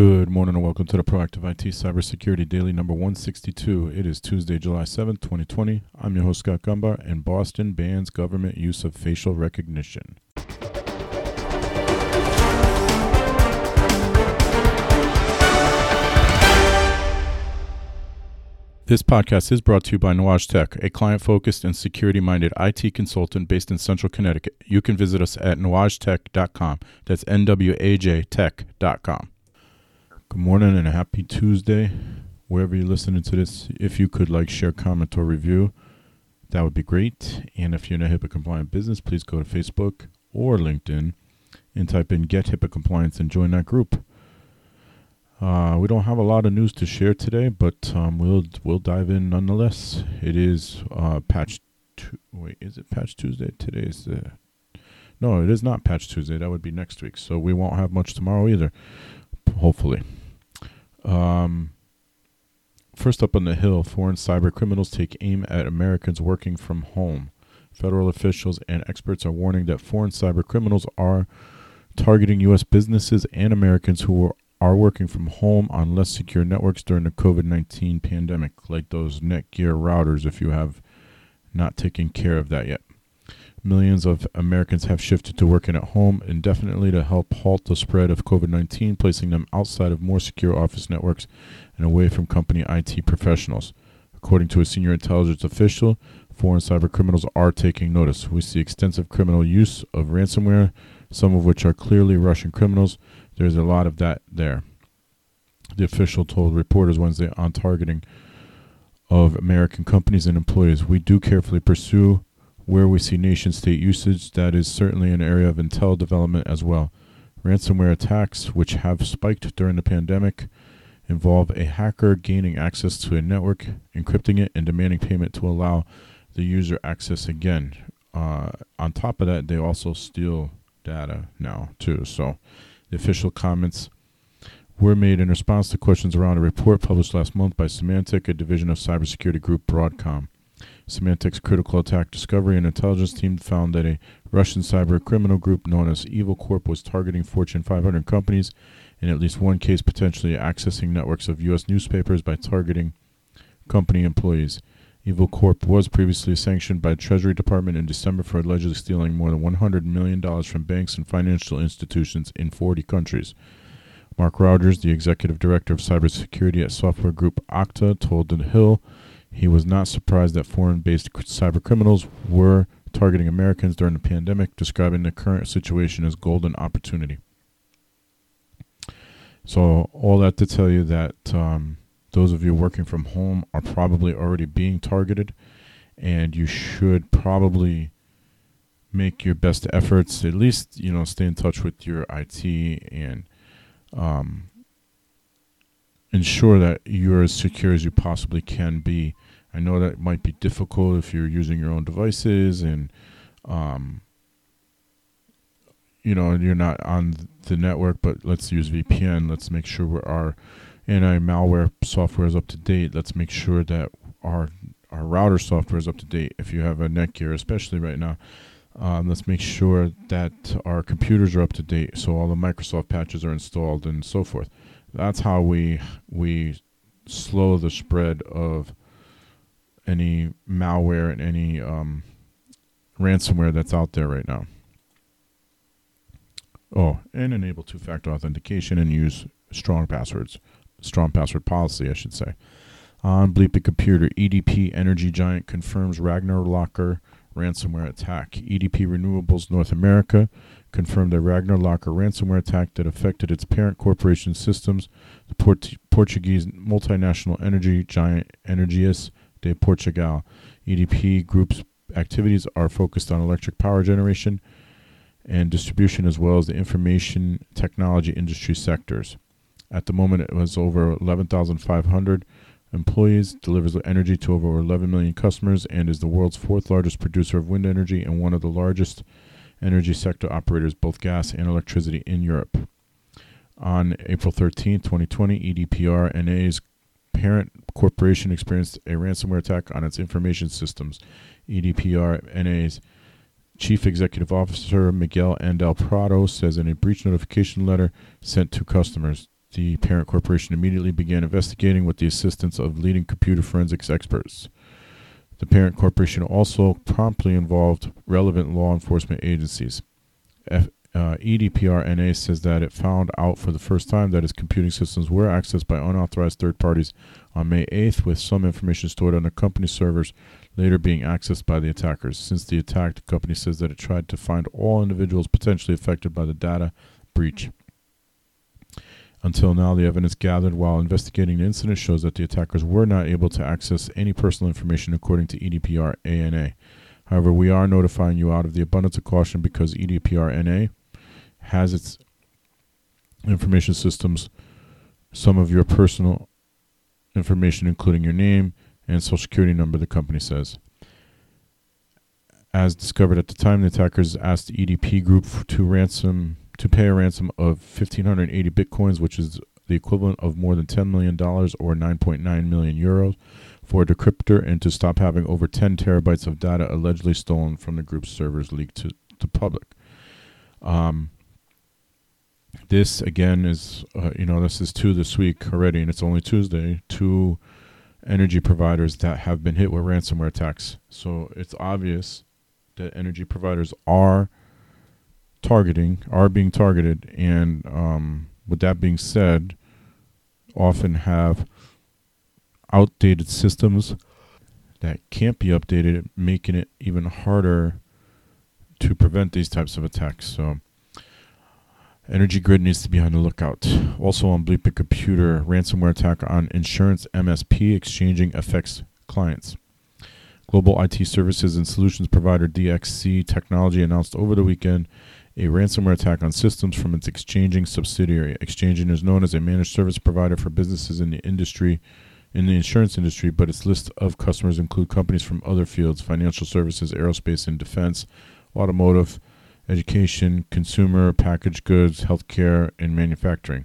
Good morning and welcome to the Proactive IT Cybersecurity Daily number 162. It is Tuesday, July 7th, 2020. I'm your host, Scott Gumbar, and Boston bans government use of facial recognition. This podcast is brought to you by NWAJ Tech, a client focused and security minded IT consultant based in central Connecticut. You can visit us at nwajtech.com. That's N W A J tech.com. Good morning and a happy Tuesday. Wherever you're listening to this, if you could like, share, comment, or review, that would be great. And if you're in a HIPAA compliant business, please go to Facebook or LinkedIn and type in Get HIPAA Compliance and join that group. Uh, we don't have a lot of news to share today, but um, we'll we'll dive in nonetheless. It is uh, patch. Tu- wait, is it patch Tuesday? Today is the. No, it is not patch Tuesday. That would be next week. So we won't have much tomorrow either. Hopefully. Um, first up on the hill, foreign cyber criminals take aim at Americans working from home. Federal officials and experts are warning that foreign cyber criminals are targeting U.S. businesses and Americans who are working from home on less secure networks during the COVID 19 pandemic, like those Netgear routers, if you have not taken care of that yet. Millions of Americans have shifted to working at home indefinitely to help halt the spread of COVID 19, placing them outside of more secure office networks and away from company IT professionals. According to a senior intelligence official, foreign cyber criminals are taking notice. We see extensive criminal use of ransomware, some of which are clearly Russian criminals there's a lot of that there. The official told reporters Wednesday on targeting of American companies and employees. We do carefully pursue where we see nation state usage. That is certainly an area of intel development as well. Ransomware attacks, which have spiked during the pandemic, involve a hacker gaining access to a network, encrypting it, and demanding payment to allow the user access again. Uh, on top of that, they also steal data now, too. So the official comments were made in response to questions around a report published last month by Symantec, a division of cybersecurity group Broadcom. Symantec's critical attack discovery and intelligence team found that a Russian cyber criminal group known as Evil Corp was targeting Fortune 500 companies, in at least one case potentially accessing networks of U.S. newspapers by targeting company employees. Evil Corp was previously sanctioned by the Treasury Department in December for allegedly stealing more than $100 million from banks and financial institutions in 40 countries. Mark Rogers, the executive director of cybersecurity at software group Okta, told The Hill he was not surprised that foreign based cyber criminals were targeting Americans during the pandemic, describing the current situation as golden opportunity. So, all that to tell you that um, those of you working from home are probably already being targeted, and you should probably make your best efforts. At least you know stay in touch with your IT and um, ensure that you're as secure as you possibly can be. I know that might be difficult if you're using your own devices and um, you know you're not on the network, but let's use VPN. Let's make sure our anti-malware software is up to date. Let's make sure that our our router software is up to date. If you have a Netgear, especially right now, um, let's make sure that our computers are up to date, so all the Microsoft patches are installed and so forth. That's how we we slow the spread of any malware and any um, ransomware that's out there right now. Oh, and enable two-factor authentication and use strong passwords strong password policy, I should say. On Bleeping Computer, EDP Energy Giant confirms Ragnar Locker ransomware attack. EDP Renewables North America confirmed a Ragnar Locker ransomware attack that affected its parent corporation systems, the Port- Portuguese multinational energy giant Energias de Portugal. EDP Group's activities are focused on electric power generation and distribution as well as the information technology industry sectors. At the moment, it was over 11,500 employees, delivers energy to over 11 million customers, and is the world's fourth largest producer of wind energy and one of the largest energy sector operators, both gas and electricity, in Europe. On April 13, 2020, EDPR NA's parent corporation experienced a ransomware attack on its information systems. EDPR NA's Chief Executive Officer Miguel Angel Prado says in a breach notification letter sent to customers The parent corporation immediately began investigating with the assistance of leading computer forensics experts. The parent corporation also promptly involved relevant law enforcement agencies. F, uh, EDPR NA says that it found out for the first time that its computing systems were accessed by unauthorized third parties on May 8th, with some information stored on the company servers later being accessed by the attackers. Since the attack, the company says that it tried to find all individuals potentially affected by the data breach. Until now, the evidence gathered while investigating the incident shows that the attackers were not able to access any personal information according to EDPR ANA. However, we are notifying you out of the abundance of caution because EDPR NA has its information systems, some of your personal information, including your name and social security number, the company says. As discovered at the time, the attackers asked EDP group to ransom to pay a ransom of 1580 bitcoins, which is the equivalent of more than $10 million or 9.9 million euros for a decryptor and to stop having over 10 terabytes of data allegedly stolen from the group's servers leaked to the public. Um, this again is, uh, you know, this is two this week already, and it's only Tuesday. Two energy providers that have been hit with ransomware attacks. So it's obvious that energy providers are targeting, are being targeted, and um, with that being said, often have outdated systems that can't be updated, making it even harder to prevent these types of attacks. So, Energy Grid needs to be on the lookout. Also on Bleeping Computer, ransomware attack on insurance MSP Xchanging affects clients. Global IT services and solutions provider DXC Technology announced over the weekend a ransomware attack on systems from its Xchanging subsidiary. Xchanging is known as a managed service provider for businesses in the industry in the insurance industry, but its list of customers include companies from other fields, financial services, aerospace and defense, automotive, education, consumer, packaged goods, healthcare, and manufacturing.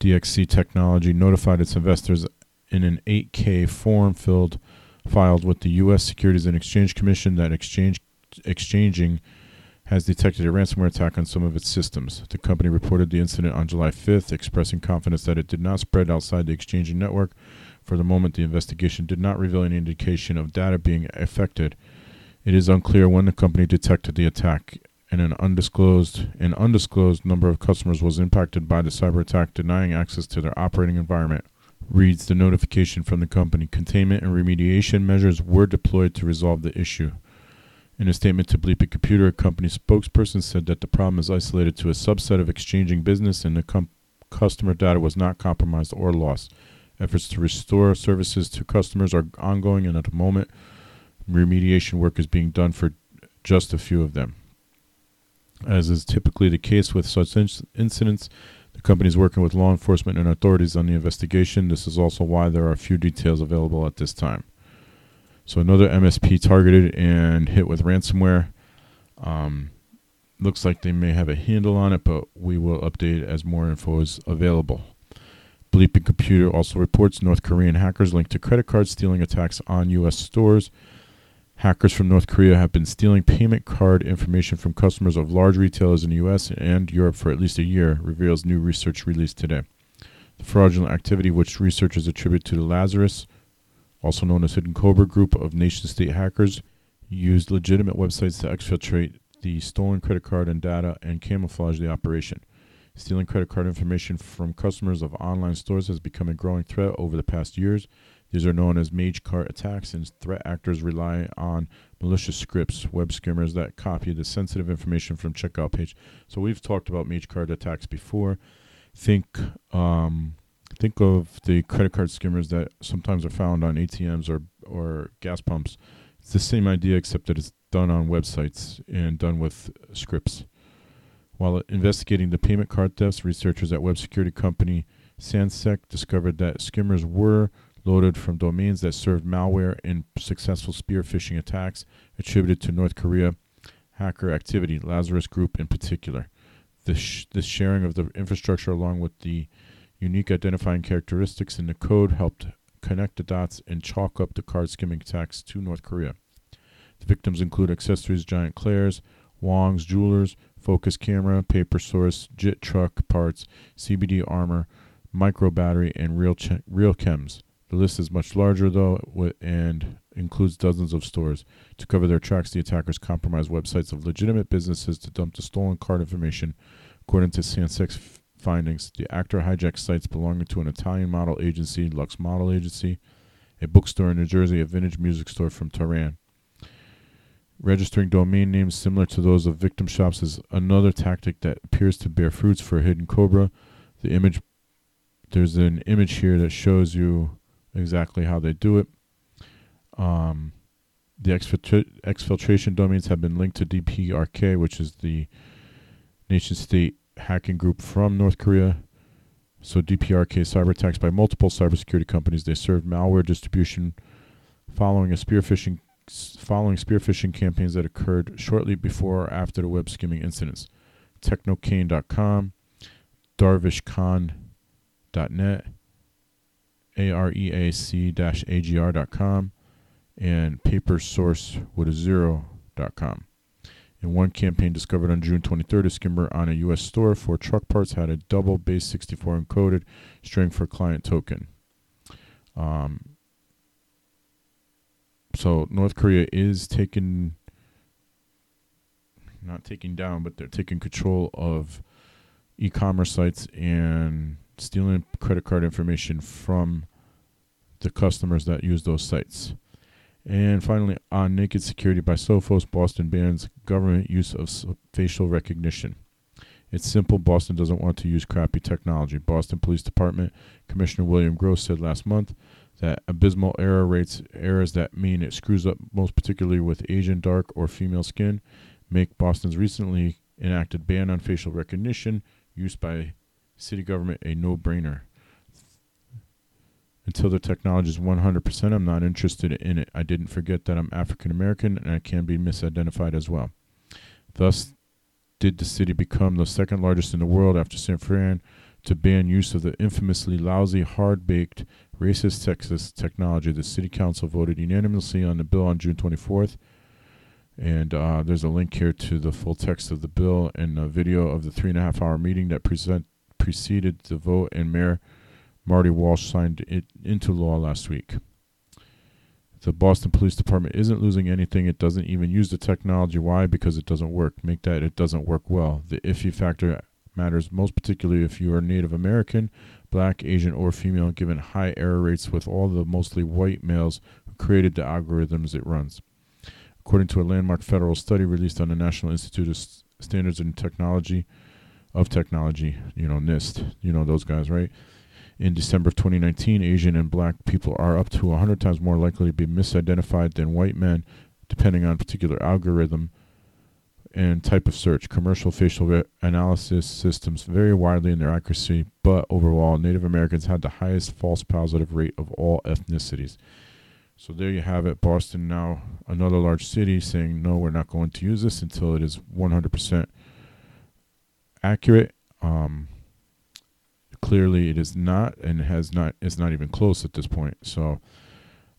DXC Technology notified its investors in an 8K form filled filed with the U.S. Securities and Exchange Commission that exchange Xchanging has detected a ransomware attack on some of its systems. The company reported the incident on July 5th, expressing confidence that it did not spread outside the Xchanging network. For the moment, the investigation did not reveal any indication of data being affected. It is unclear when the company detected the attack, and an undisclosed an undisclosed number of customers was impacted by the cyber attack, denying access to their operating environment. Reads the notification from the company. Containment and remediation measures were deployed to resolve the issue. In a statement to Computer, a company spokesperson said that the problem is isolated to a subset of Xchanging business and the com- customer data was not compromised or lost. Efforts to restore services to customers are ongoing, and at the moment, remediation work is being done for just a few of them. As is typically the case with such incidents, the company is working with law enforcement and authorities on the investigation. This is also why there are few details available at this time. So another MSP targeted and hit with ransomware. Um, looks like they may have a handle on it, but we will update as more info is available. Bleeping Computer also reports North Korean hackers linked to credit card stealing attacks on U.S. stores. Hackers from North Korea have been stealing payment card information from customers of large retailers in the U.S. and Europe for at least a year, reveals new research released today. The fraudulent activity, which researchers attribute to the Lazarus also known as Hidden Cobra Group of nation state hackers, used legitimate websites to exfiltrate the stolen credit card and data and camouflage the operation. Stealing credit card information from customers of online stores has become a growing threat over the past years. These are known as Magecart attacks, and threat actors rely on malicious scripts, web skimmers that copy the sensitive information from checkout page. So we've talked about Magecart attacks before. Think um, think of the credit card skimmers that sometimes are found on ATMs or or gas pumps. It's the same idea except that it's done on websites and done with scripts. While investigating the payment card thefts, researchers at web security company SanSec discovered that skimmers were loaded from domains that served malware in successful spear phishing attacks attributed to North Korea hacker activity, Lazarus Group in particular. This, sh- this sharing of the infrastructure along with the Unique identifying characteristics in the code helped connect the dots and chalk up the card skimming attacks to North Korea. The victims include accessories giant Claire's, Wong's Jewelers, focus camera, paper source, JIT truck parts, CBD armor, micro battery, and real real chems. The list is much larger though, and includes dozens of stores. To cover their tracks, the attackers compromised websites of legitimate businesses to dump the stolen card information. According to SANSEC f- findings, the actor hijacked sites belonging to an Italian model agency, Lux Model Agency, a bookstore in New Jersey, a vintage music store from Tehran. Registering domain names similar to those of victim shops is another tactic that appears to bear fruits for Hidden Cobra. The image, there's an image here that shows you exactly how they do it. Um, the exfiltra- exfiltration domains have been linked to DPRK, which is the nation state hacking group from North Korea. So DPRK cyber attacks by multiple cybersecurity companies. They served malware distribution following a spearphishing following spearphishing campaigns that occurred shortly before or after the web skimming incidents. Technocane.com, Darvishkhan.net, areac-agr.com, and papersource with a zero.com. In one campaign discovered on June 23rd, a skimmer on a U.S. store for truck parts had a double base 64 encoded string for client token. Um, so North Korea is taking, not taking down, but they're taking control of e-commerce sites and stealing credit card information from the customers that use those sites. And finally, on Naked Security by Sophos, Boston bans government use of facial recognition. It's simple. Boston doesn't want to use crappy technology. Boston Police Department Commissioner William Gross said last month that abysmal error rates, errors that mean it screws up most particularly with Asian, dark, or female skin, make Boston's recently enacted ban on facial recognition used by city government a no brainer until the technology is 100%, I'm not interested in it. I didn't forget that I'm African American and I can be misidentified as well. Thus, did the city become the second largest in the world after San Fran to ban use of the infamously lousy, hard baked, racist Texas technology. The city council voted unanimously on the bill on June 24th. And uh, there's a link here to the full text of the bill and a video of the three and a half hour meeting that present, preceded the vote, and Mayor Marty Walsh signed it into law last week. The Boston Police Department isn't losing anything. It doesn't even use the technology. Why? Because it doesn't work. Make that it doesn't work well. The iffy factor matters most particularly if you are Native American, black, Asian, or female, given high error rates with all the mostly white males who created the algorithms it runs. According to a landmark federal study released on the National Institute of Standards and Technology of Technology, you know, NIST, you know those guys, right? In December of 2019, Asian and black people are up to 100 times more likely to be misidentified than white men, depending on particular algorithm and type of search. Commercial facial analysis systems vary widely in their accuracy, but overall, Native Americans had the highest false positive rate of all ethnicities. So there you have it. Boston now, another large city, saying no, we're not going to use this until it is 100% accurate. Um, clearly it is not and has not is not even close at this point. So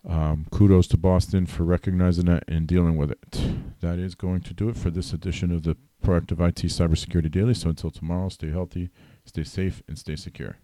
um, kudos to boston for recognizing that and dealing with it. That is going to do it for this edition of the proactive it cybersecurity daily. So until tomorrow stay healthy stay safe and stay secure